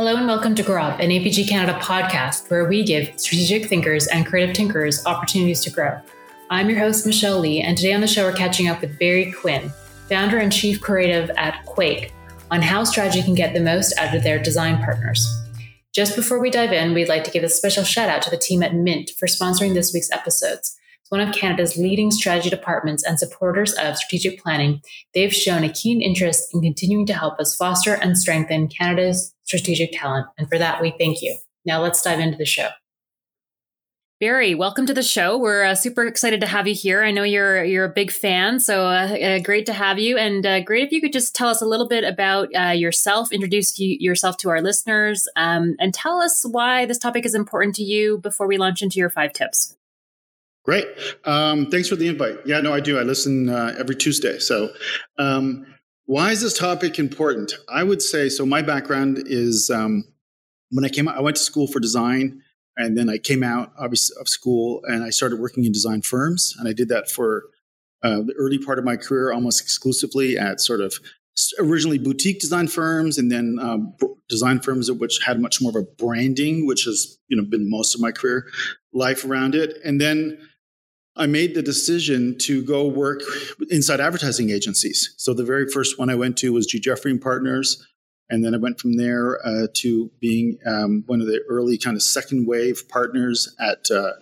Hello and welcome to Grow Up, an APG Canada podcast where we give strategic thinkers and creative tinkers opportunities to grow. I'm your host, Michelle Lee, and today on the show we're catching up with Barry Quinn, founder and chief creative at Quake, on how strategy can get the most out of their design partners. Just before we dive in, we'd like to give a special shout out to the team at Mint for sponsoring this week's episodes one of Canada's leading strategy departments and supporters of strategic planning, they've shown a keen interest in continuing to help us foster and strengthen Canada's strategic talent. And for that, we thank you. Now let's dive into the show. Barry, welcome to the show. We're uh, super excited to have you here. I know you're you're a big fan, so uh, uh, great to have you. And uh, great if you could just tell us a little bit about uh, yourself, introduce you, yourself to our listeners, um, and tell us why this topic is important to you before we launch into your five tips. Great. Um, thanks for the invite. Yeah, no, I do. I listen uh, every Tuesday. So, um, why is this topic important? I would say so. My background is um, when I came out, I went to school for design, and then I came out obviously of school and I started working in design firms, and I did that for uh, the early part of my career almost exclusively at sort of originally boutique design firms and then um, design firms which had much more of a branding which has you know been most of my career life around it and then I made the decision to go work inside advertising agencies. So the very first one I went to was G. Jeffrey and Partners. And then I went from there uh, to being um, one of the early kind of second wave partners at uh,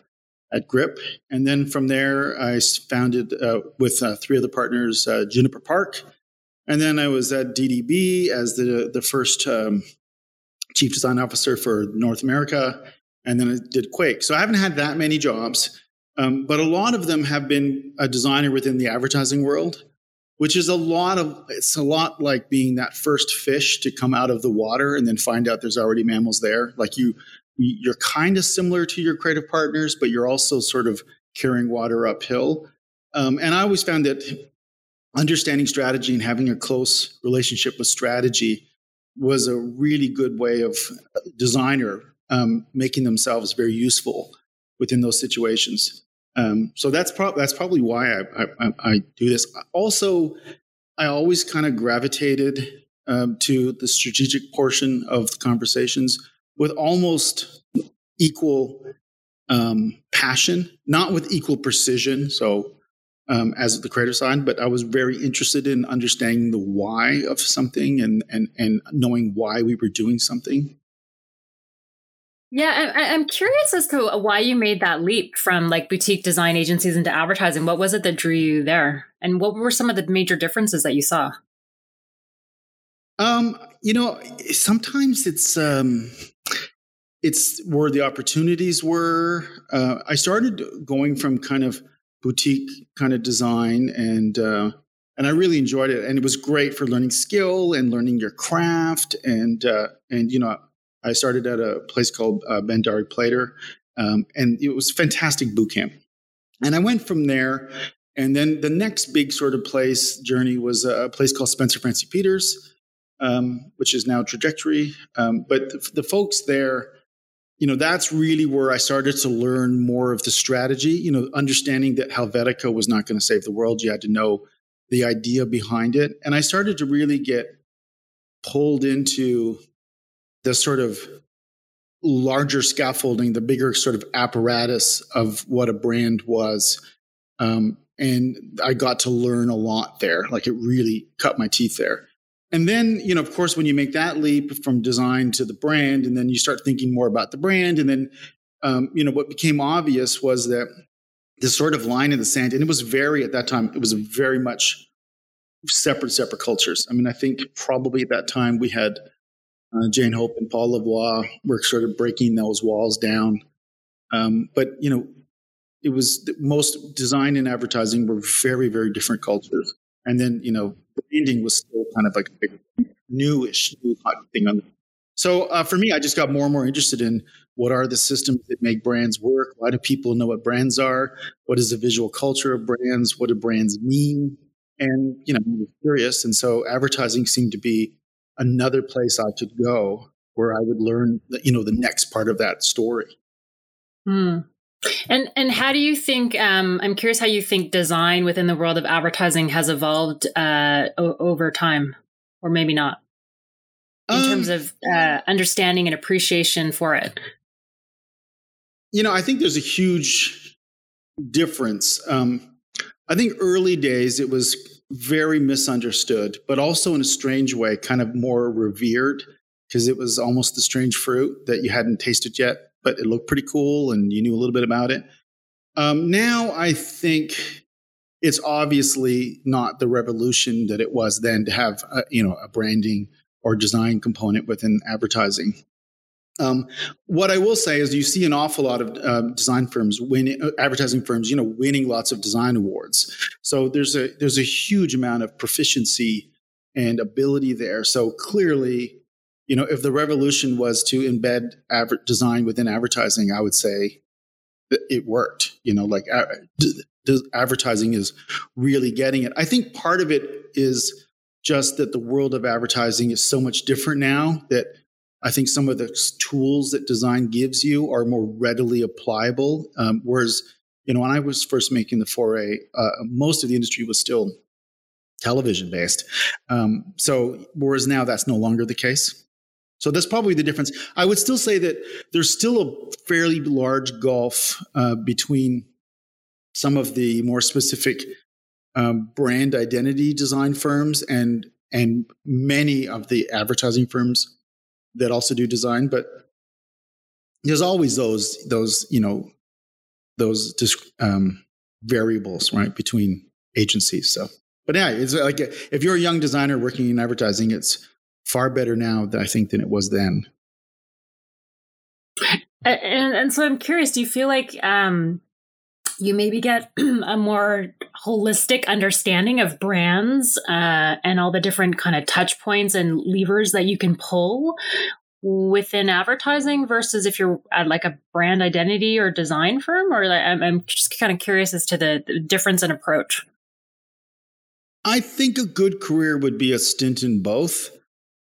at Grip. And then from there, I founded uh, with uh, three other partners uh, Juniper Park. And then I was at DDB as the the first um, chief design officer for North America. And then I did Quake. So I haven't had that many jobs. Um, but a lot of them have been a designer within the advertising world, which is a lot of it's a lot like being that first fish to come out of the water and then find out there's already mammals there. Like you, you're kind of similar to your creative partners, but you're also sort of carrying water uphill. Um, and I always found that understanding strategy and having a close relationship with strategy was a really good way of designer um, making themselves very useful within those situations. Um, so that's probably that's probably why I, I, I, do this. Also, I always kind of gravitated um, to the strategic portion of the conversations with almost equal um, passion, not with equal precision. So um, as the creative side, but I was very interested in understanding the why of something and and and knowing why we were doing something. Yeah, I, am curious as to why you made that leap from like boutique design agencies into advertising. What was it that drew you there, and what were some of the major differences that you saw? Um, you know, sometimes it's um, it's where the opportunities were. Uh, I started going from kind of boutique kind of design and uh, and I really enjoyed it, and it was great for learning skill and learning your craft, and uh, and you know I started at a place called uh, Bandari Plater, um, and it was a fantastic boot camp. And I went from there, and then the next big sort of place journey was a place called Spencer Francey Peters, um, which is now Trajectory. Um, but the, the folks there, you know, that's really where I started to learn more of the strategy. You know, understanding that Helvetica was not going to save the world. You had to know the idea behind it, and I started to really get pulled into the sort of larger scaffolding, the bigger sort of apparatus of what a brand was. Um, and I got to learn a lot there. Like it really cut my teeth there. And then, you know, of course, when you make that leap from design to the brand, and then you start thinking more about the brand, and then, um, you know, what became obvious was that this sort of line in the sand, and it was very at that time, it was very much separate, separate cultures. I mean, I think probably at that time we had uh, Jane Hope and Paul Lavoie were sort of breaking those walls down. Um, but you know, it was most design and advertising were very, very different cultures. And then you know, branding was still kind of like a newish, new hot thing on. The, so uh, for me, I just got more and more interested in what are the systems that make brands work. Why do people know what brands are? What is the visual culture of brands? What do brands mean? And you know, I'm curious, and so advertising seemed to be another place I could go where I would learn, the, you know, the next part of that story. Hmm. And and how do you think? Um, I'm curious how you think design within the world of advertising has evolved uh, o- over time, or maybe not. in um, terms of uh, understanding and appreciation for it? You know, I think there's a huge difference. Um, I think early days it was very misunderstood, but also in a strange way, kind of more revered because it was almost the strange fruit that you hadn't tasted yet, but it looked pretty cool and you knew a little bit about it. Um, now I think it's obviously not the revolution that it was then to have a, you know a branding or design component within advertising. Um, what I will say is, you see an awful lot of uh, design firms winning, uh, advertising firms, you know, winning lots of design awards. So there's a there's a huge amount of proficiency and ability there. So clearly, you know, if the revolution was to embed design within advertising, I would say it worked. You know, like uh, advertising is really getting it. I think part of it is just that the world of advertising is so much different now that I think some of the tools that design gives you are more readily applicable. Um, whereas, you know, when I was first making the foray, uh, most of the industry was still television based. Um, so, whereas now that's no longer the case. So that's probably the difference. I would still say that there's still a fairly large gulf uh, between some of the more specific um, brand identity design firms and and many of the advertising firms that also do design, but there's always those those you know those um, variables right between agencies. So, but yeah, it's like if you're a young designer working in advertising, it's far better now, I think, than it was then. And, and so I'm curious, do you feel like um, you maybe get a more holistic understanding of brands uh, and all the different kind of touch points and levers that you can pull within advertising versus if you're at like a brand identity or design firm or like, I'm, just kind of curious as to the, the difference in approach. I think a good career would be a stint in both.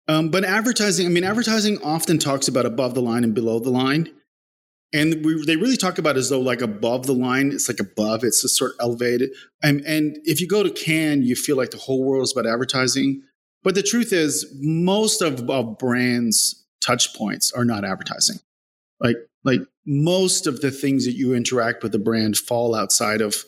Um, but advertising i mean advertising often talks about above the line and below the line and we, they really talk about as though like above the line it's like above it's just sort of elevated. And, and if you go to cannes you feel like the whole world is about advertising. But the truth is most of, brands touch points are not advertising. Like like most of the things that you interact with the brand fall outside of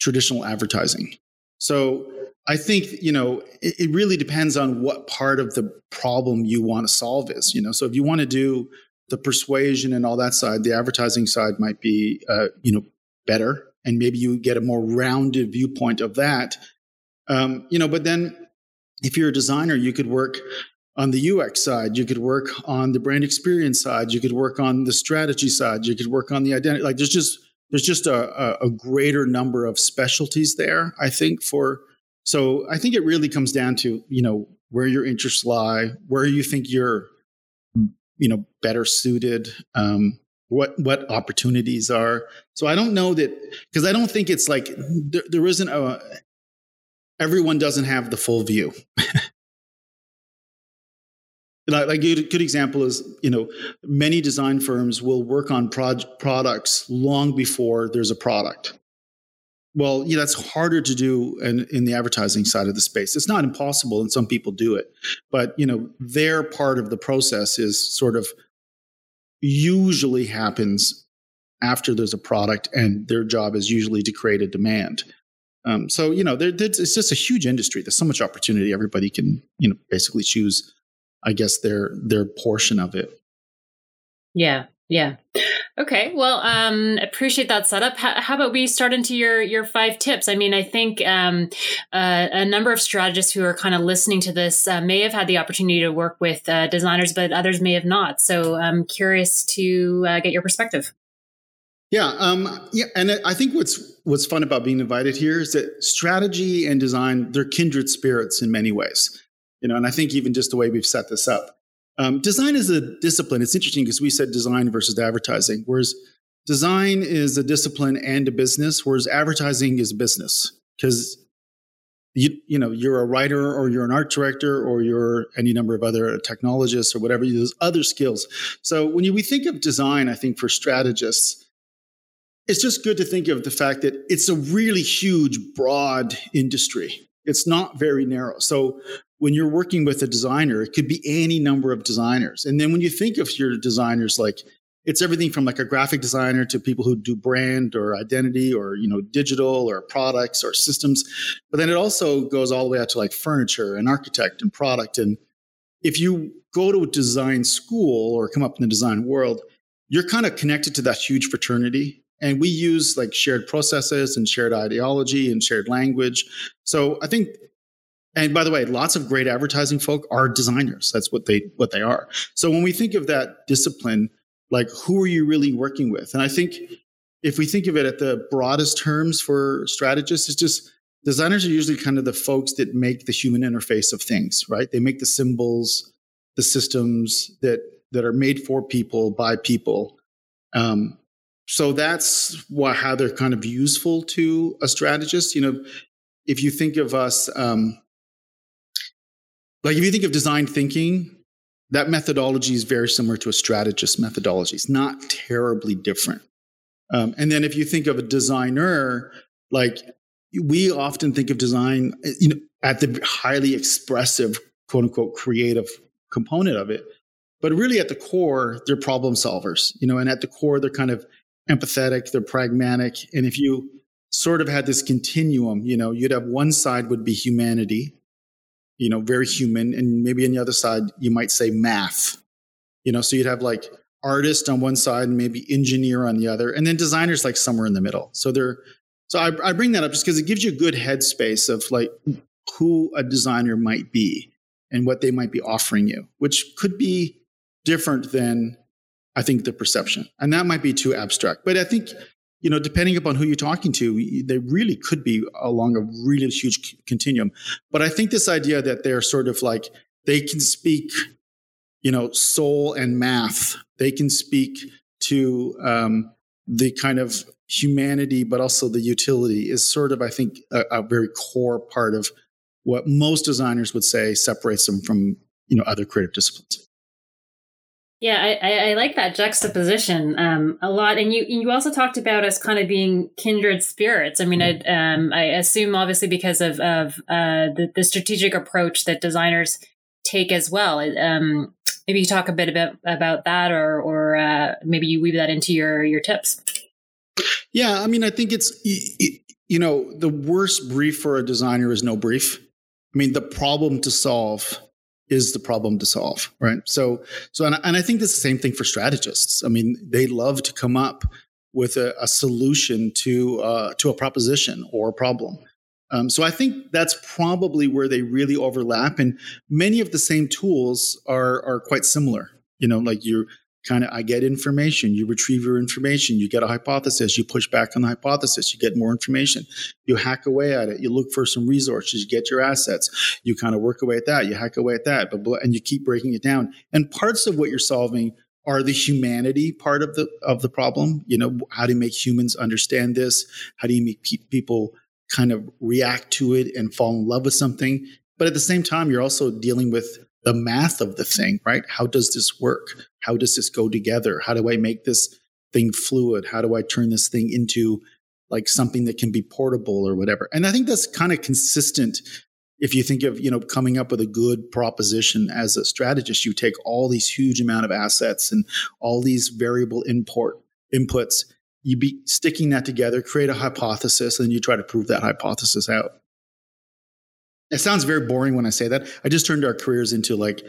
traditional advertising. So i think you know it, it really depends on what part of the problem you want to solve is you know? So if you want to do the persuasion and all that side, the advertising side might be, uh, you know, better, and maybe you get a more rounded viewpoint of that. Um, you know, but then if you're a designer, you could work on the UX side, you could work on the brand experience side, you could work on the strategy side, you could work on the identity. Like there's just there's just a, a, a greater number of specialties there. I think for so I think it really comes down to you know where your interests lie, where you think you're you know better suited um, what what opportunities are. So i don't know that because i don't think it's like there, there isn't a everyone doesn't have the full view. Like, like a good example is you know many design firms will work on products long before there's a product well, yeah, that's harder to do in, in the advertising side of the space. It's not impossible, and some people do it, but you know, their part of the process is sort of usually happens after there's a product, and their job is usually to create a demand. Um, so you know, there, it's just a huge industry. There's so much opportunity. Everybody can you know basically choose, I guess their their portion of it. Yeah, yeah. Okay, well, um, appreciate that setup. How, how, about we start into your your five tips? I mean, I think um, uh, a number of strategists who are kind of listening to this uh, may have had the opportunity to work with uh, designers, but others may have not. So I'm curious to uh, get your perspective. Yeah, um, yeah, and I think what's what's fun about being invited here is that strategy and design they're kindred spirits in many ways. You know, and I think even just the way we've set this up um, design is a discipline. It's interesting because we said design versus advertising, whereas design is a discipline and a business, whereas advertising is a business because you you know you're a writer or you're an art director or you're any number of other technologists or whatever. those other skills. So when you, we think of design, I think for strategists. It's just good to think of the fact that it's a really huge, broad industry. It's not very narrow. So when you're working with a designer, it could be any number of designers. And then when you think of your designers, like it's everything from like a graphic designer to people who do brand or identity or you know digital or products or systems. But then it also goes all the way out to like furniture and architect and product. And if you go to a design school or come up in the design world you're kind of connected to that huge fraternity. And we use like shared processes and shared ideology and shared language. So i think and by the way lots of great advertising folk are designers. That's what they what they are. So when we think of that discipline like who are you really working with? And i think if we think of it at the broadest terms for strategists it's just designers are usually kind of the folks that make the human interface of things right? They make the symbols the systems that that are made for people by people. Um, so that's why, how they're kind of useful to a strategist. You know if you think of us um, like if you think of design thinking that methodology is very similar to a strategist methodology. It's not terribly different. Um, and then if you think of a designer, like we often think of design, you know, at the highly expressive, quote unquote, creative component of it. But really at the core, they're problem solvers, you know, and at the core, they're kind of empathetic, they're pragmatic. And if you sort of had this continuum, you know, you'd have one side would be humanity, you know, very human. And maybe on the other side, you might say math, you know, so you'd have like artist on one side and maybe engineer on the other, and then designers like somewhere in the middle. So they're, so I, I bring that up just because it gives you a good headspace of like who a designer might be and what they might be offering you, which could be different than I think the perception. And that might be too abstract. But I think you know, depending upon who you're talking to, they really could be along a really huge continuum. But I think this idea that they're sort of like they can speak, you know, soul and math. They can speak to um, the kind of humanity, but also the utility is sort of, I think, a, a very core part of what most designers would say separates them from, you know, other creative disciplines. Yeah, I, I, like that juxtaposition um, a lot, and you you also talked about us kind of being kindred spirits. I mean, I, um, I assume obviously because of of uh, the, the strategic approach that designers take as well. Um, maybe you talk a bit about about that, or or uh, maybe you weave that into your your tips. Yeah, I mean, I think it's you know the worst brief for a designer is no brief. I mean, the problem to solve is the problem to solve, right? So, so, and, and I think it's the same thing for strategists. I mean, they love to come up with a, a solution to uh, to a proposition or a problem. Um, so I think that's probably where they really overlap, and many of the same tools are are quite similar. You know, like you're kind of I get information, you retrieve your information, you get a hypothesis, you push back on the hypothesis, you get more information, you hack away at it, you look for some resources, you get your assets, you kind of work away at that, you hack away at that, but and you keep breaking it down. And parts of what you're solving are the humanity part of the of the problem. You know, how do you make humans understand this? How do you make pe- people kind of react to it and fall in love with something? But at the same time, you're also dealing with the math of the thing, right? How does this work? How does this go together? How do I make this thing fluid? How do I turn this thing into like something that can be portable or whatever? And I think that's kind of consistent if you think of you know coming up with a good proposition as a strategist you take all these huge amount of assets and all these variable import inputs you be sticking that together create a hypothesis and you try to prove that hypothesis out it sounds very boring when I say that. I just turned our careers into like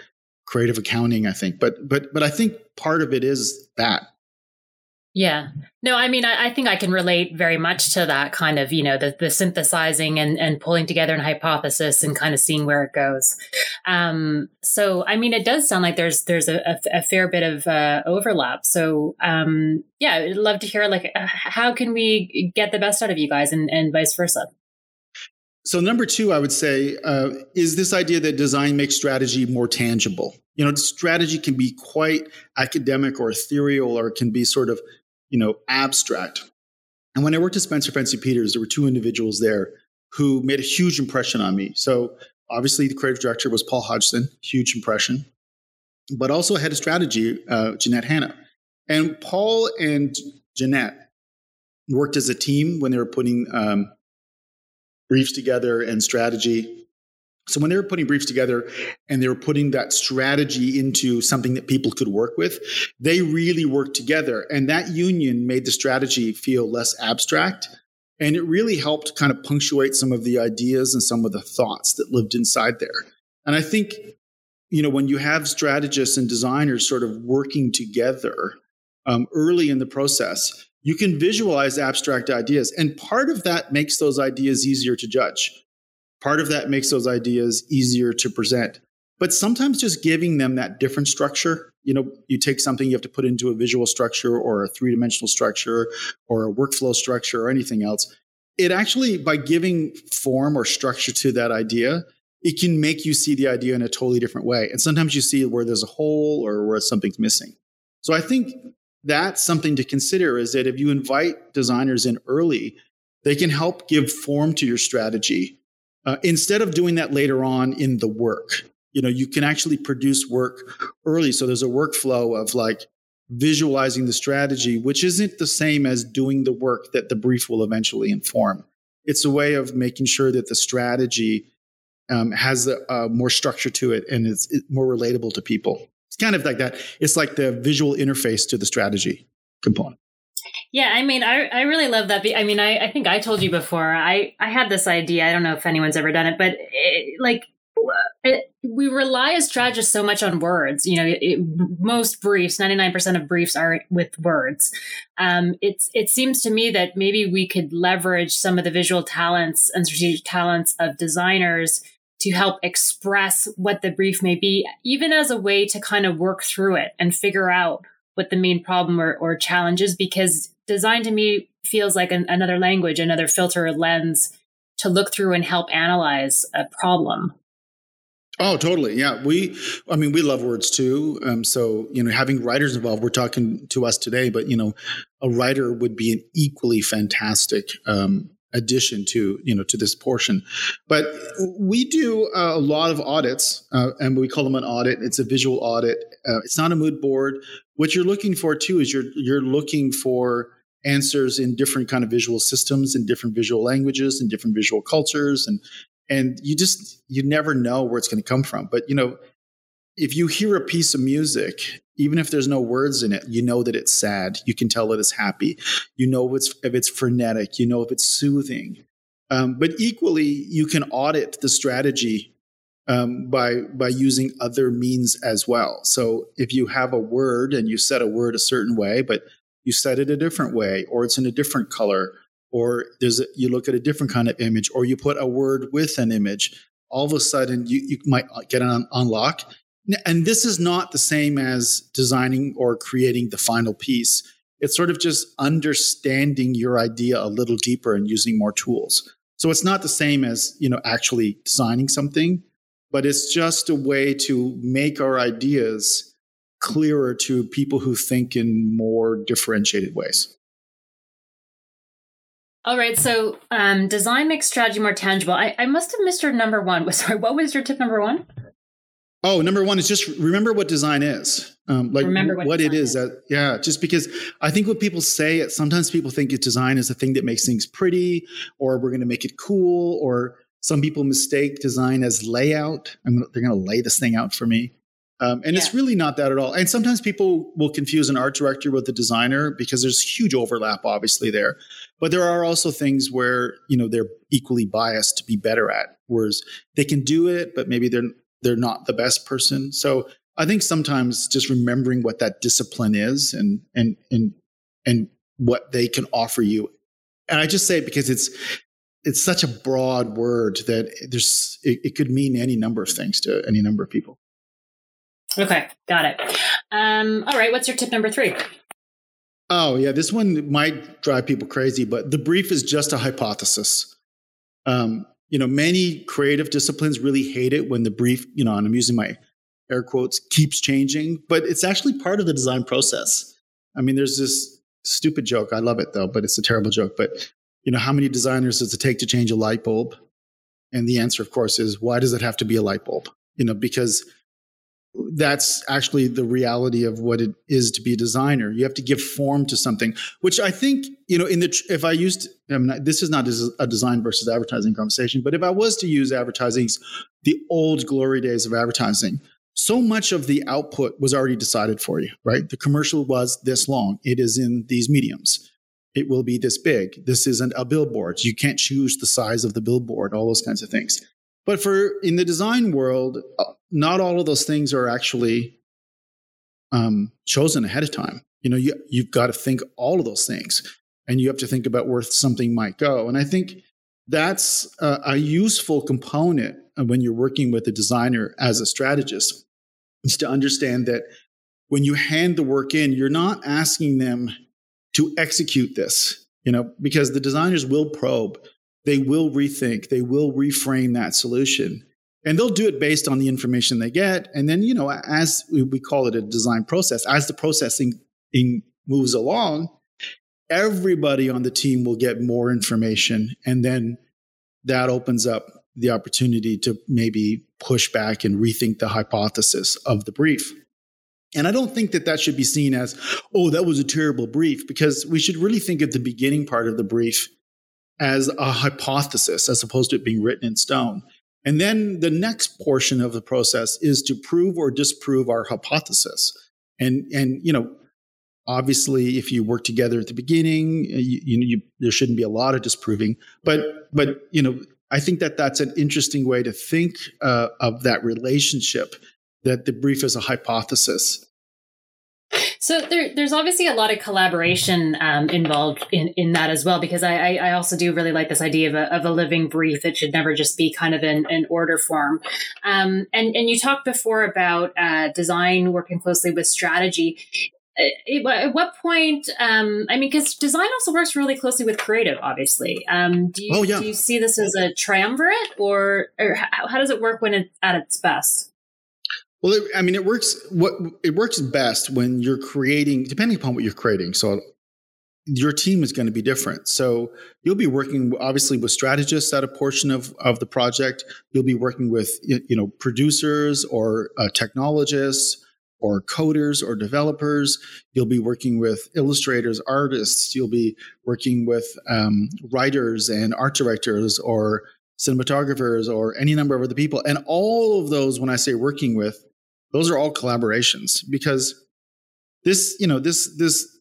creative accounting, I think. But but but I think part of it is that. Yeah. No, I mean, I, I, think I can relate very much to that kind of, you know, the, the synthesizing and, and pulling together an hypothesis and kind of seeing where it goes. Um, so, I mean, it does sound like there's there's a, a, fair bit of uh, overlap. So, um, yeah, I'd love to hear like how can we get the best out of you guys and, and vice versa. So number two, I would say, uh, is this idea that design makes strategy more tangible. You know, strategy can be quite academic or ethereal, or can be sort of, you know, abstract. And when I worked at Spencer Francey Peters, there were two individuals there who made a huge impression on me. So obviously, the creative director was Paul Hodgson, huge impression, but also head of strategy, uh, Jeanette Hanna. And Paul and Jeanette worked as a team when they were putting um, briefs together and strategy. So when they were putting briefs together and they were putting that strategy into something that people could work with, they really worked together. And that union made the strategy feel less abstract. And it really helped kind of punctuate some of the ideas and some of the thoughts that lived inside there. And I think, you know, when you have strategists and designers sort of working together um, early in the process, you can visualize abstract ideas. And part of that makes those ideas easier to judge Part of that makes those ideas easier to present. But sometimes just giving them that different structure, you know, you take something you have to put into a visual structure or a three dimensional structure or a workflow structure or anything else. It actually, by giving form or structure to that idea, it can make you see the idea in a totally different way. And sometimes you see where there's a hole or where something's missing. So I think that's something to consider is that if you invite designers in early, they can help give form to your strategy uh, instead of doing that later on in the work. You know you can actually produce work early so there's a workflow of like visualizing the strategy which isn't the same as doing the work that the brief will eventually inform. It's a way of making sure that the strategy um, has a, a more structure to it and it's more relatable to people it's kind of like that it's like the visual interface to the strategy component yeah, I mean, I, I really love that. I mean, I, I think I told you before, I, I had this idea. I don't know if anyone's ever done it, but it, like it, we rely as strategists so much on words. You know, it, most briefs, 99% of briefs are with words. Um, it's, it seems to me that maybe we could leverage some of the visual talents and strategic talents of designers to help express what the brief may be, even as a way to kind of work through it and figure out what the main problem or, or challenge is because design to me feels like an, another language, another filter lens to look through and help analyze a problem. Oh, totally. Yeah. We, I mean, we love words too. Um, so, you know, having writers involved, we're talking to us today, but, you know, a writer would be an equally fantastic um, addition to, you know, to this portion. But we do a lot of audits, uh, and we call them an audit. It's a visual audit. Uh, it's not a mood board what you're looking for too is you're you're looking for answers in different kind of visual systems in different visual languages and different visual cultures and and you just you never know where it's going to come from but you know if you hear a piece of music even if there's no words in it you know that it's sad you can tell that it's happy you know if it's if it's frenetic you know if it's soothing um, but equally you can audit the strategy um, by by using other means as well. So if you have a word and you set a word a certain way, but you set it a different way, or it's in a different color, or there's a, you look at a different kind of image, or you put a word with an image, all of a sudden you, you might get an unlock. And this is not the same as designing or creating the final piece. It's sort of just understanding your idea a little deeper and using more tools. So it's not the same as, you know, actually designing something but it's just a way to make our ideas clearer to people who think in more differentiated ways. All right, so um, design makes strategy more tangible. I, I must have missed your number one. Sorry, what was your tip number one? Oh, number one is just remember what design is. Um, like remember what, what it is. is. That, yeah, just because I think what people say, sometimes people think design is the thing that makes things pretty, or we're going to make it cool, or some people mistake design as layout. I'm, they're going to lay this thing out for me. Um, and yeah. it's really not that at all. And sometimes people will confuse an art director with a designer because there's huge overlap, obviously, there. But there are also things where you know they're equally biased to be better at, whereas they can do it, but maybe they're they're not the best person. So I think sometimes just remembering what that discipline is and and and and what they can offer you. And I just say it because it's it's such a broad word that there's it, it, could mean any number of things to any number of people. Okay, got it. Um, all right, what's your tip number three? Oh yeah, this one might drive people crazy, but the brief is just a hypothesis. Um, you know, many creative disciplines really hate it when the brief, you know, and I'm using my air quotes, keeps changing, but it's actually part of the design process. I mean, there's this stupid joke. I love it though, but it's a terrible joke. But you know, how many designers does it take to change a light bulb? And the answer, of course, is why does it have to be a light bulb? You know, because that's actually the reality of what it is to be a designer. You have to give form to something, which I think, you know, in the, if I used, I mean, this is not a design versus advertising conversation, but if I was to use advertising, the old glory days of advertising, so much of the output was already decided for you, right? The commercial was this long. It is in these mediums. It will be this big. This isn't a billboard. You can't choose the size of the billboard, all those kinds of things. But for in the design world, uh, not all of those things are actually um, chosen ahead of time. You know, you, you've got to think all of those things, and you have to think about where something might go. And I think that's a, a useful component when you're working with a designer as a strategist, is to understand that when you hand the work in, you're not asking them to execute this. You know, because the designers will probe they will rethink, they will reframe that solution. And they'll do it based on the information they get. And then, you know, as we call it a design process, as the processing moves along, everybody on the team will get more information. And then that opens up the opportunity to maybe push back and rethink the hypothesis of the brief. And I don't think that that should be seen as, oh, that was a terrible brief, because we should really think of the beginning part of the brief as a hypothesis as opposed to it being written in stone. And then the next portion of the process is to prove or disprove our hypothesis. And, and you know, obviously, if you work together at the beginning, you, you, you, there shouldn't be a lot of disproving. But, but you know, I think that that's an interesting way to think uh, of that relationship. That the brief is a hypothesis, so there, there's obviously a lot of collaboration um, involved in, in that as well, because I, I, also do really like this idea of a, of a living brief. It should never just be kind of an, in order form. Um, and, and you talked before about uh, design working closely with strategy. Uh, at what point um, i mean because design also works really closely with creative obviously um, do, you, oh, yeah. do you see this as a triumvirate or, or how, how does it work when it's at its best well, it, I mean, it works. What it works best when you're creating, depending upon what you're creating. So, your team is going to be different. So, you'll be working obviously with strategists at a portion of of the project. You'll be working with you know producers or uh, technologists or coders or developers. You'll be working with illustrators, artists. You'll be working with um, writers and art directors or cinematographers or any number of other people. And all of those, when I say working with, those are all collaborations because this, you know, this, this,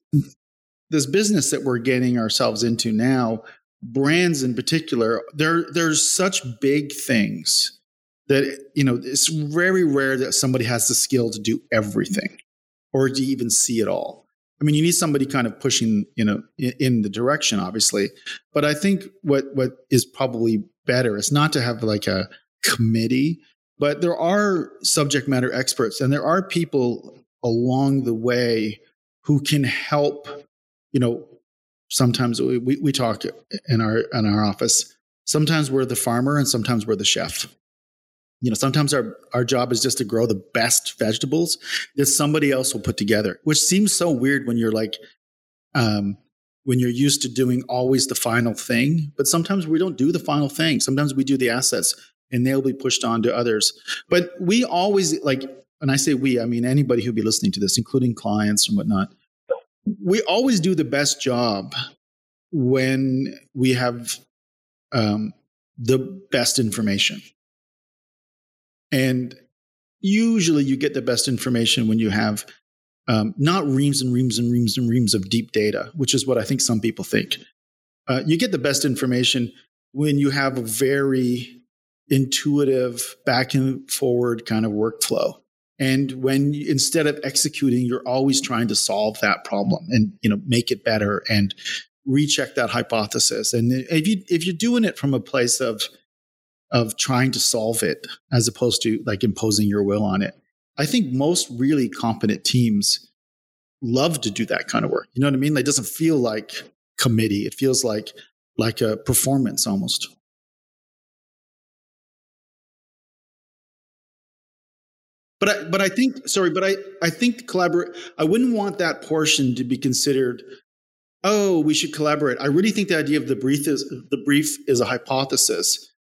this business that we're getting ourselves into now, brands in particular, there, there's such big things that, you know, it's very rare that somebody has the skill to do everything or to even see it all. I mean, you need somebody kind of pushing, you know, in, the direction, obviously. But I think what what is probably better is not to have like a committee but there are subject matter experts and there are people along the way who can help, you know, sometimes we, we talk in our in our office. Sometimes we're the farmer and sometimes we're the chef. You know, sometimes our, our job is just to grow the best vegetables that somebody else will put together, which seems so weird when you're like, um, when you're used to doing always the final thing. But sometimes we don't do the final thing. Sometimes we do the assets and they'll be pushed on to others. But we always like, and I say we, I mean anybody who'd be listening to this, including clients and whatnot. We always do the best job when we have um, the best information. And usually you get the best information when you have um, not reams and reams and reams and reams of deep data, which is what I think some people think. Uh, you get the best information when you have a very intuitive back and forward kind of workflow. And when you, instead of executing, you're always trying to solve that problem and you know make it better and recheck that hypothesis. And if you if you're doing it from a place of of trying to solve it as opposed to like imposing your will on it, I think most really competent teams love to do that kind of work. You know what I mean? Like, it doesn't feel like committee. It feels like like a performance almost. But I, but I think sorry, but I I think collaborate. I wouldn't want that portion to be considered. Oh, we should collaborate. I really think the idea of the brief is the brief is a hypothesis,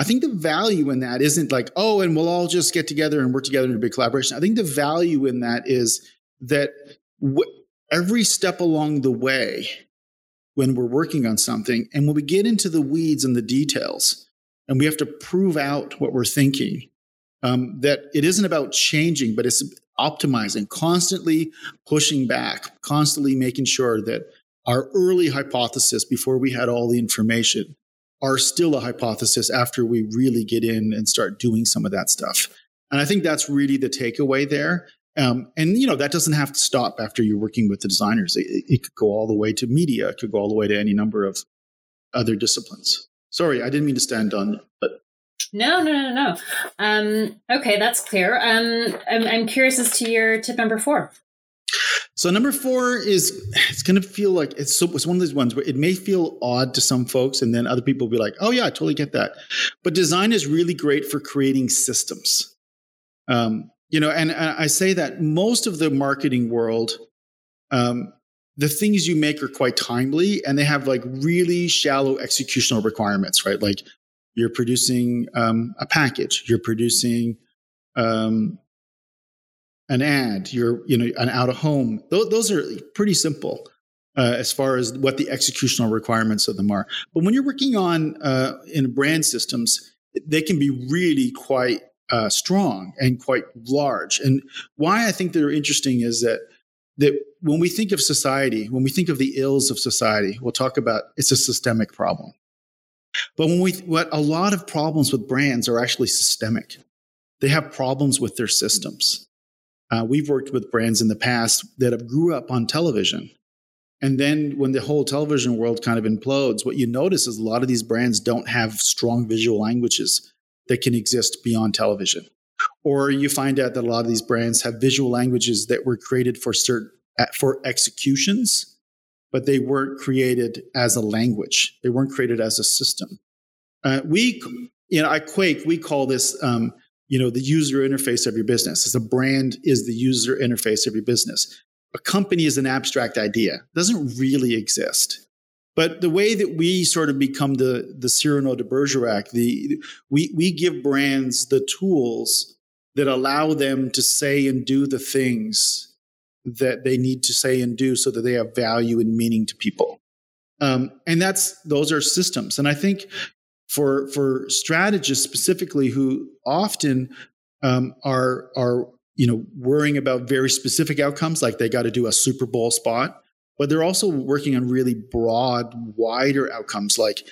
I think the value in that isn't like, oh, and we'll all just get together and work together in a big collaboration. I think the value in that is that w- every step along the way, when we're working on something, and when we get into the weeds and the details, and we have to prove out what we're thinking, um, that it isn't about changing, but it's optimizing, constantly pushing back, constantly making sure that our early hypothesis before we had all the information are still a hypothesis after we really get in and start doing some of that stuff. And I think that's really the takeaway there. Um, and you know that doesn't have to stop after you're working with the designers. It, it, could go all the way to media. It could go all the way to any number of other disciplines. Sorry, I didn't mean to stand on, but no, no, no, no. Um, okay, that's clear. Um, I'm, I'm curious as to your tip number four. So number four is it's going to feel like it's so it's one of those ones where it may feel odd to some folks, and then other people will be like, "Oh yeah, I totally get that." But design is really great for creating systems. Um, you know, and, and, I say that most of the marketing world, um, the things you make are quite timely, and they have like really shallow executional requirements, right? Like you're producing um, a package, you're producing um, an ad, you're you know an out of home. Those, those are pretty simple uh, as far as what the executional requirements of them are. But when you're working on uh, in brand systems, they can be really quite uh, strong and quite large. And why I think they're interesting is that that when we think of society, when we think of the ills of society, we'll talk about it's a systemic problem. But when we what a lot of problems with brands are actually systemic. They have problems with their systems. Uh, we've worked with brands in the past that have grew up on television. And then when the whole television world kind of implodes, what you notice is a lot of these brands don't have strong visual languages that can exist beyond television. Or you find out that a lot of these brands have visual languages that were created for certain for executions, but they weren't created as a language. They weren't created as a system. Uh, we, you know, I Quake. We call this um, you know the user interface of your business as a brand is the user interface of your business a company is an abstract idea it doesn't really exist but the way that we sort of become the the Cyrano de Bergerac, the we we give brands the tools that allow them to say and do the things that they need to say and do so that they have value and meaning to people. Um, and that's those are systems. And I think for for strategists specifically who often um, are are you know worrying about very specific outcomes like they got to do a super bowl spot but they're also working on really broad wider outcomes like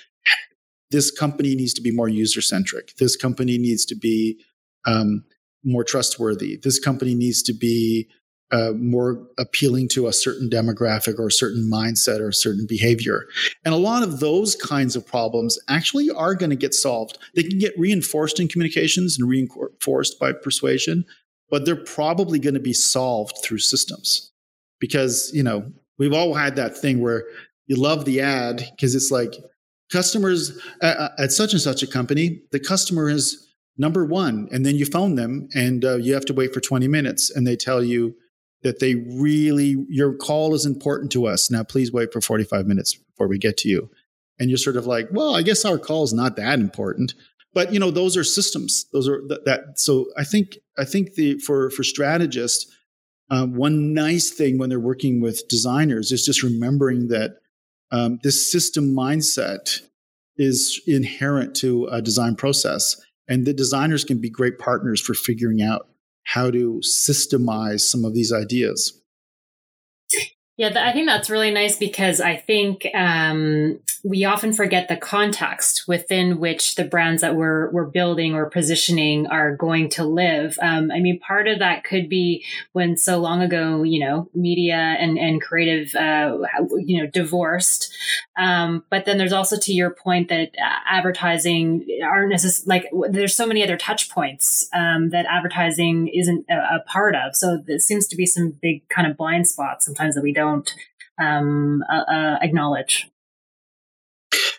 this company needs to be more user centric this company needs to be um, more trustworthy this company needs to be uh, more appealing to a certain demographic or a certain mindset or a certain behavior. And a lot of those kinds of problems actually are going to get solved. They can get reinforced in communications and reinforced by persuasion, but they're probably going to be solved through systems. Because, you know, we've all had that thing where you love the ad because it's like customers uh, at such and such a company, the customer is number one. And then you phone them and uh, you have to wait for 20 minutes and they tell you, that they really, your call is important to us. Now, please wait for 45 minutes before we get to you. And you're sort of like, well, I guess our call is not that important. But you know, those are systems. Those are th- that. So I think I think the for for strategists, um, one nice thing when they're working with designers is just remembering that um, this system mindset is inherent to a design process, and the designers can be great partners for figuring out how to systemize some of these ideas. Yeah, I think that's really nice because I think um, we often forget the context within which the brands that we're we're building or positioning are going to live. Um, I mean, part of that could be when so long ago, you know, media and and creative, uh, you know, divorced. Um, but then there's also to your point that advertising aren't necessarily like there's so many other touch points um, that advertising isn't a, a part of. So there seems to be some big kind of blind spots sometimes that we don't don't um, uh, uh, acknowledge.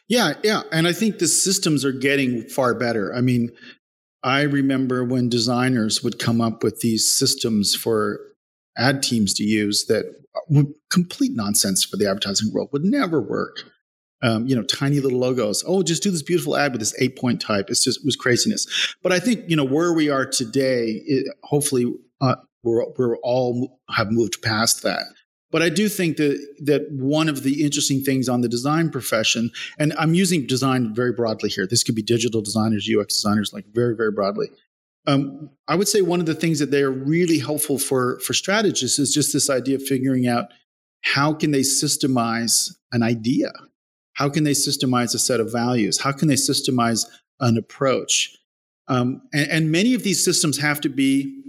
Yeah, yeah. And I think the systems are getting far better. I mean, I remember when designers would come up with these systems for ad teams to use that were complete nonsense for the advertising world, would never work. Um, you know, tiny little logos. Oh, just do this beautiful ad with this eight point type. It's just it was craziness. But I think you know where we are today. It, hopefully, uh, we're we're all have moved past that. But I do think that that one of the interesting things on the design profession, and I'm using design very broadly here. This could be digital designers, UX designers, like very very broadly. Um, I would say one of the things that they are really helpful for for strategists is just this idea of figuring out how can they systemize an idea how can they systemize a set of values? How can they systemize an approach? Um, and, and, many of these systems have to be,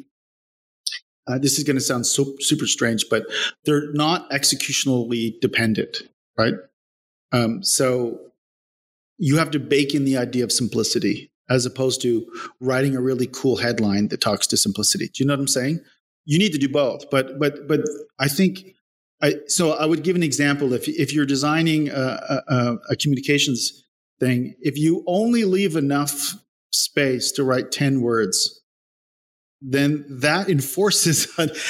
uh, this is going to sound so, super strange, but they're not executionally dependent, right? Um, so you have to bake in the idea of simplicity as opposed to writing a really cool headline that talks to simplicity. Do you know what I'm saying? You need to do both, but but but I think I, so I would give an example. If if you're designing a, a, a, communications thing, if you only leave enough space to write ten words, then that enforces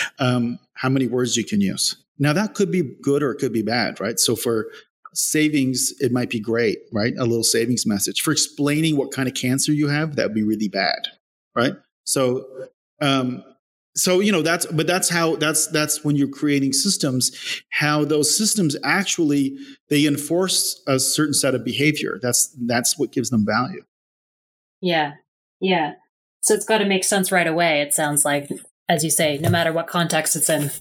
um, how many words you can use. Now that could be good or it could be bad, right? So for savings, it might be great, right? A little savings message for explaining what kind of cancer you have. That would be really bad, right? So um, so you know that's but that's how that's that's when you're creating systems how those systems actually they enforce a certain set of behavior that's that's what gives them value yeah yeah so it's got to make sense right away it sounds like as you say no matter what context it's in.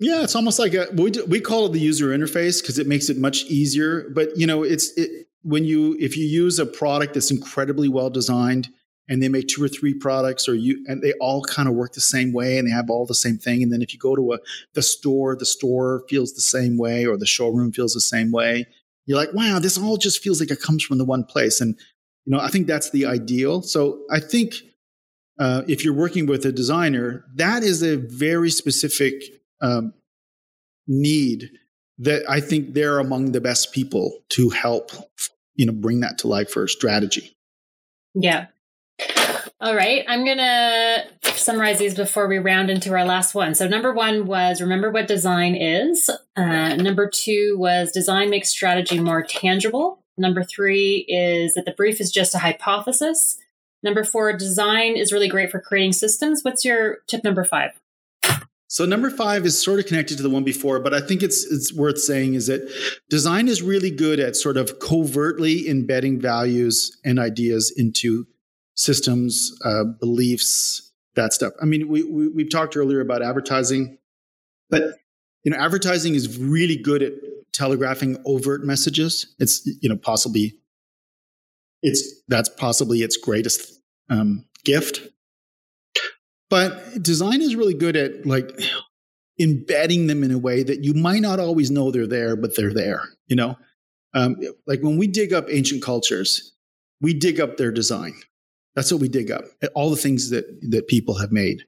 Yeah it's almost like a we, we call it the user interface because it makes it much easier but you know it's it, when you if you use a product that's incredibly well designed and they make two or three products or you and they all kind of work the same way and they have all the same thing and then if you go to a the store the store feels the same way or the showroom feels the same way you're like wow this all just feels like it comes from the one place and you know i think that's the ideal so i think uh, if you're working with a designer that is a very specific um, need that i think they're among the best people to help you know bring that to life for a strategy yeah all right, I'm going to summarize these before we round into our last one. So, number one was remember what design is. Uh, number two was design makes strategy more tangible. Number three is that the brief is just a hypothesis. Number four, design is really great for creating systems. What's your tip number five? So number five is sort of connected to the one before, but I think it's it's worth saying is that design is really good at sort of covertly embedding values and ideas into systems, uh, beliefs, that stuff. I mean, we, we we've talked earlier about advertising, but you know, advertising is really good at telegraphing overt messages. It's you know possibly it's that's possibly its greatest um, gift. But design is really good at like embedding them in a way that you might not always know they're there, but they're there. You know, um, like when we dig up ancient cultures, we dig up their design. That's what we dig up. All the things that, that people have made.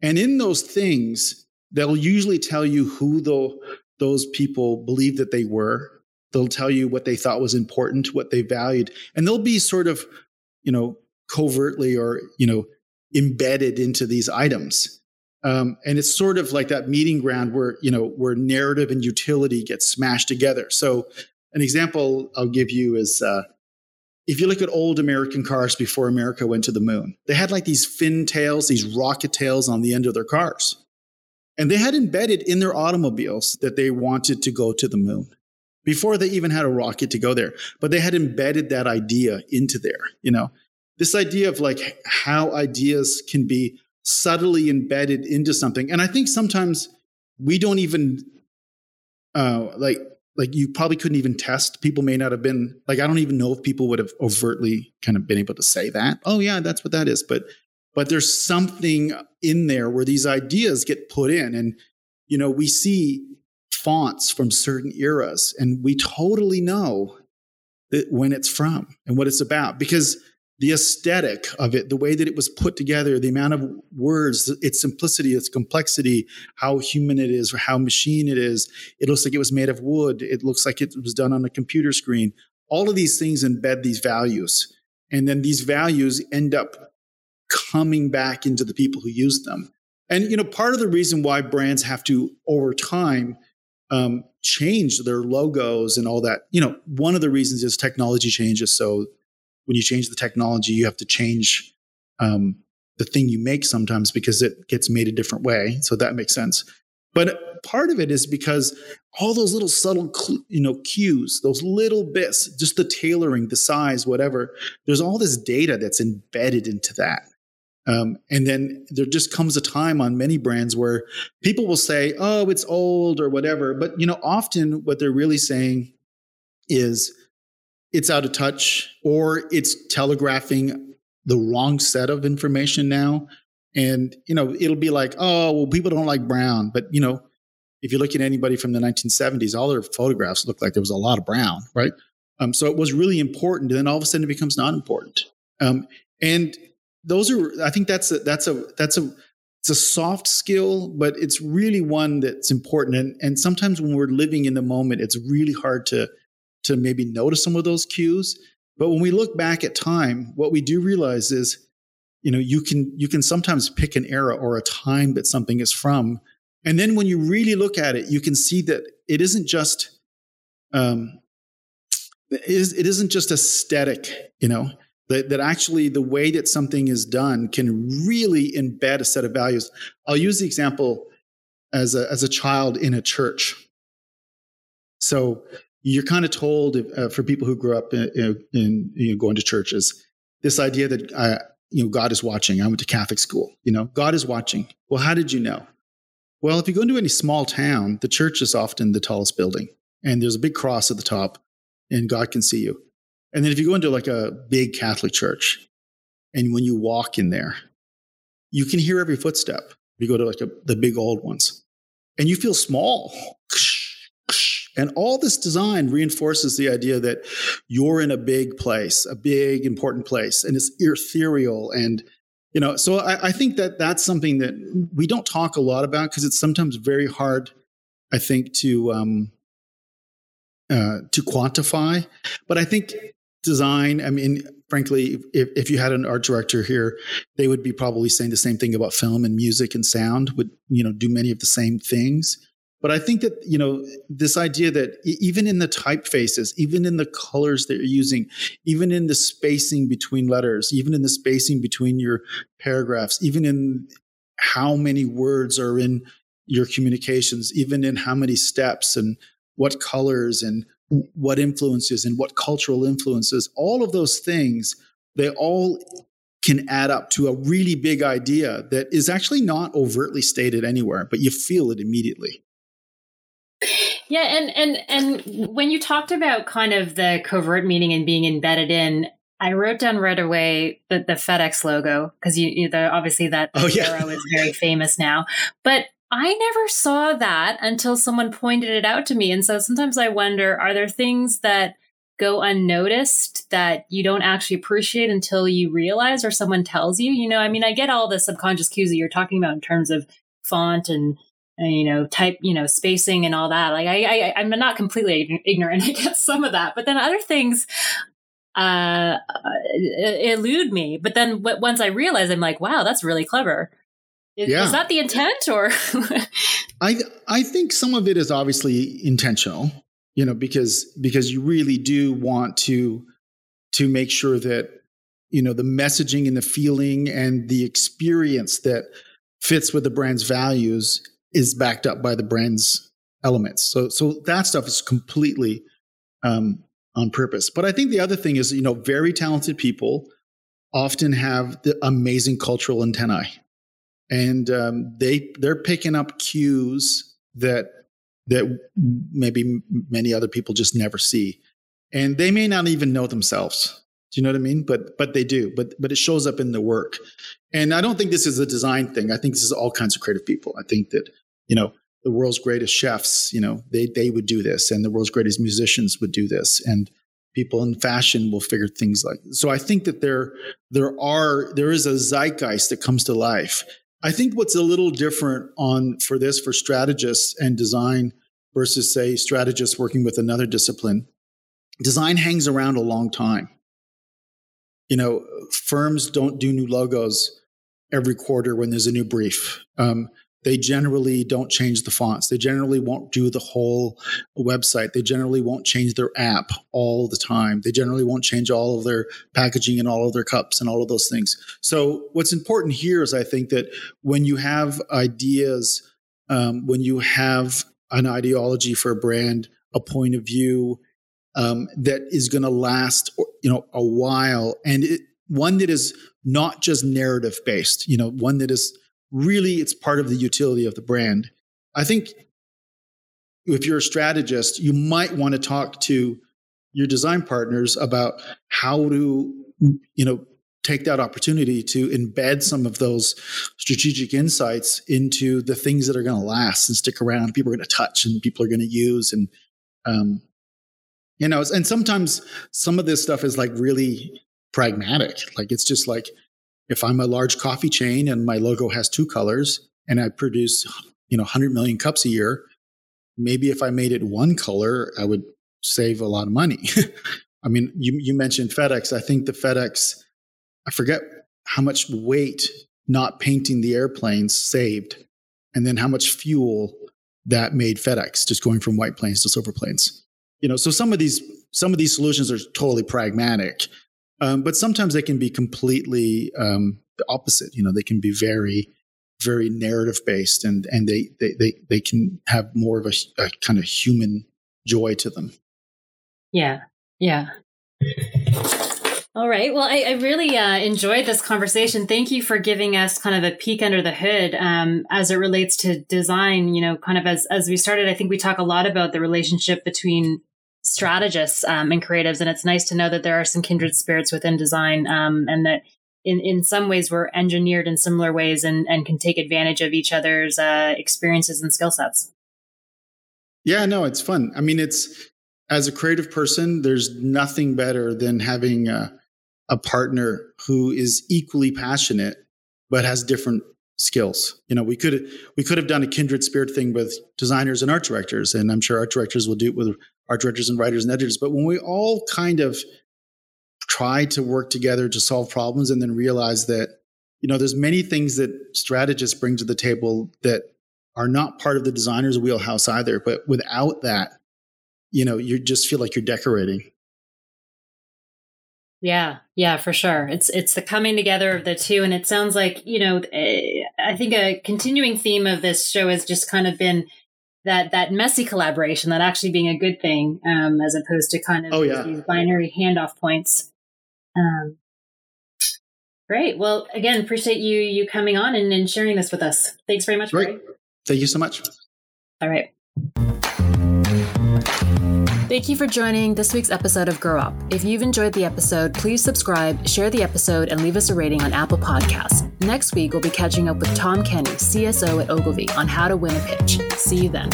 And in those things, they'll usually tell you who the, those people believe that they were. They'll tell you what they thought was important, what they valued. And they'll be sort of, you know, covertly or, you know, embedded into these items. Um, and it's sort of like that meeting ground where, you know, where narrative and utility get smashed together. So an example I'll give you is, uh, if you look at old American cars before America went to the moon, they had like these fin tails, these rocket tails on the end of their cars. And they had embedded in their automobiles that they wanted to go to the moon before they even had a rocket to go there. But they had embedded that idea into there, you know, this idea of like how ideas can be subtly embedded into something. And I think sometimes we don't even uh, like like you probably couldn't even test. People may not have been like I don't even know if people would have overtly kind of been able to say that. Oh yeah, that's what that is. But but there's something in there where these ideas get put in and you know, we see fonts from certain eras and we totally know that when it's from and what it's about because the aesthetic of it, the way that it was put together, the amount of words, its simplicity, its complexity, how human it is, or how machine it is. It looks like it was made of wood. It looks like it was done on a computer screen. All of these things embed these values. And then these values end up coming back into the people who use them. And, you know, part of the reason why brands have to, over time, um, change their logos and all that. You know, one of the reasons is technology changes. So when you change the technology, you have to change um, the thing you make sometimes because it gets made a different way. So that makes sense. But part of it is because all those little subtle, you know, cues, those little bits, just the tailoring, the size, whatever. There's all this data that's embedded into that. Um, and then there just comes a time on many brands where people will say, "Oh, it's old" or whatever. But you know, often what they're really saying is it's out of touch, or it's telegraphing the wrong set of information now. And you know, it'll be like, "Oh, well, people don't like brown," but you know, if you look at anybody from the 1970s, all their photographs look like there was a lot of brown, right? Um, so it was really important, and then all of a sudden it becomes not important. Um, and those are i think that's a that's a that's a it's a soft skill but it's really one that's important. And and sometimes when we're living in the moment it's really hard to to maybe notice some of those cues. But when we look back at time what we do realize is you know you can you can sometimes pick an era or a time that something is from. And then when you really look at it you can see that it isn't just um it, is, it isn't just aesthetic you know that, that actually the way that something is done can really embed a set of values. I'll use the example as a, as a child in a church. So you're kind of told uh, for people who grew up in, in you know, going to churches, this idea that uh, you know God is watching. I went to Catholic school. You know, God is watching. Well, how did you know? Well, if you go into any small town, the church is often the tallest building, and there's a big cross at the top, and God can see you. And then if you go into like a big Catholic church, and when you walk in there, you can hear every footstep. You go to like a, the big old ones, and you feel small. And all this design reinforces the idea that you're in a big place, a big important place, and it's ethereal. And you know, so I, I think that that's something that we don't talk a lot about because it's sometimes very hard, I think, to um, uh, to quantify. But I think design. I mean, frankly, if, if you had an art director here, they would be probably saying the same thing about film and music and sound, would, you know, do many of the same things. But I think that, you know, this idea that even in the typefaces, even in the colors that you're using, even in the spacing between letters, even in the spacing between your paragraphs, even in how many words are in your communications, even in how many steps and what colors and what influences and what cultural influences, all of those things, they all can add up to a really big idea that is actually not overtly stated anywhere, but you feel it immediately. Yeah, and and and when you talked about kind of the covert meaning and being embedded in, I wrote down right away the, the FedEx logo because you, you the, obviously that oh, yeah. arrow is very famous now. But I never saw that until someone pointed it out to me. And so sometimes I wonder are there things that go unnoticed that you don't actually appreciate until you realize or someone tells you? You know, I mean, I get all the subconscious cues that you're talking about in terms of font and, and you know, type, you know, spacing and all that. Like, I, I, I'm not completely ignorant. I get some of that. But then other things, uh, elude me. But then once I realize, I'm like, wow, that's really clever. Is, yeah. is that the intent or? I I think some of it is obviously intentional, you know, because because you really do want to to make sure that you know the messaging and the feeling and the experience that fits with the brand's values is backed up by the brand's elements. So so that stuff is completely um, on purpose. But I think the other thing is, you know, very talented people often have the amazing cultural antennae and um, they they're picking up cues that that maybe many other people just never see, and they may not even know themselves. Do you know what I mean? But but they do. But but it shows up in the work, and I don't think this is a design thing. I think this is all kinds of creative people. I think that you know the world's greatest chefs, you know, they they would do this, and the world's greatest musicians would do this, and people in fashion will figure things like this. so i think that there there are there is a zeitgeist that comes to life I think what's a little different on for this for strategists and design versus say strategists working with another discipline, design hangs around a long time. You know, firms don't do new logos every quarter when there's a new brief. Um, they generally don't change the fonts. They generally won't do the whole website. They generally won't change their app all the time. They generally won't change all of their packaging and all of their cups and all of those things. So, what's important here is I think that when you have ideas, um, when you have an ideology for a brand, a point of view um, that is going to last, you know, a while, and it, one that is not just narrative based, you know, one that is really it's part of the utility of the brand. I think if you're a strategist, you might want to talk to your design partners about how to, you know, take that opportunity to embed some of those strategic insights into the things that are going to last and stick around. People are going to touch and people are going to use and, um, you know, and sometimes some of this stuff is like really pragmatic. Like it's just like if I'm a large coffee chain and my logo has two colors and I produce, you know, 100 million cups a year, maybe if I made it one color, I would save a lot of money. I mean, you, you mentioned FedEx. I think the FedEx, I forget how much weight not painting the airplanes saved, and then how much fuel that made FedEx just going from white planes to silver planes. You know, so some of these some of these solutions are totally pragmatic, um, but sometimes they can be completely um, the opposite. You know, they can be very, very narrative based, and and they they they, they can have more of a, a kind of human joy to them. Yeah, yeah. All right. Well, I, I really uh, enjoyed this conversation. Thank you for giving us kind of a peek under the hood um, as it relates to design. You know, kind of as as we started, I think we talk a lot about the relationship between strategists um, and creatives, and it's nice to know that there are some kindred spirits within design, um, and that in in some ways we're engineered in similar ways and and can take advantage of each other's uh, experiences and skill sets. Yeah, no, it's fun. I mean, it's as a creative person, there's nothing better than having a, a partner who is equally passionate but has different skills. You know, we could we could have done a kindred spirit thing with designers and art directors, and I'm sure art directors will do it with art directors and writers and editors. But when we all kind of try to work together to solve problems and then realize that, you know, there's many things that strategists bring to the table that are not part of the designer's wheelhouse either. But without that, you know, you just feel like you're decorating. Yeah, yeah, for sure. It's it's the coming together of the two, and it sounds like you know. Eh, I think a continuing theme of this show has just kind of been that that messy collaboration, that actually being a good thing, um, as opposed to kind of oh, yeah. these binary handoff points. Um, great. Well, again, appreciate you you coming on and, and sharing this with us. Thanks very much. Great. Thank you so much. All right. Thank you for joining this week's episode of Grow Up. If you've enjoyed the episode, please subscribe, share the episode, and leave us a rating on Apple Podcasts. Next week, we'll be catching up with Tom Kenny, CSO at Ogilvy, on how to win a pitch. See you then.